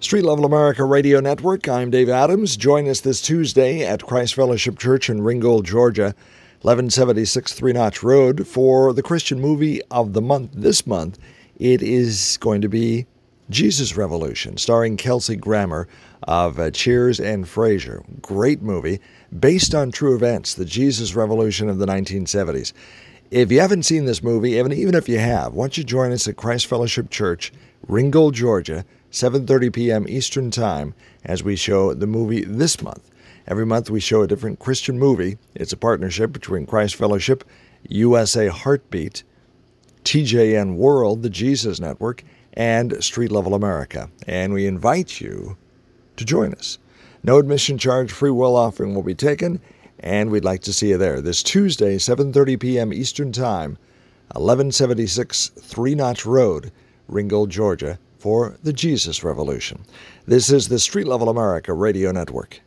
Street Level America Radio Network. I'm Dave Adams. Join us this Tuesday at Christ Fellowship Church in Ringgold, Georgia, 1176 Three Notch Road, for the Christian movie of the month. This month, it is going to be Jesus Revolution, starring Kelsey Grammer of uh, Cheers and Frasier. Great movie, based on true events, the Jesus Revolution of the 1970s. If you haven't seen this movie, even, even if you have, why don't you join us at Christ Fellowship Church, Ringgold, Georgia, 7:30 p.m. Eastern Time as we show the movie this month. Every month we show a different Christian movie. It's a partnership between Christ Fellowship, USA Heartbeat, TJN World, the Jesus Network, and Street Level America. And we invite you to join us. No admission charge, free will offering will be taken, and we'd like to see you there this Tuesday, 7:30 p.m. Eastern Time, 1176 Three Notch Road, Ringgold, Georgia for the Jesus Revolution. This is the Street Level America Radio Network.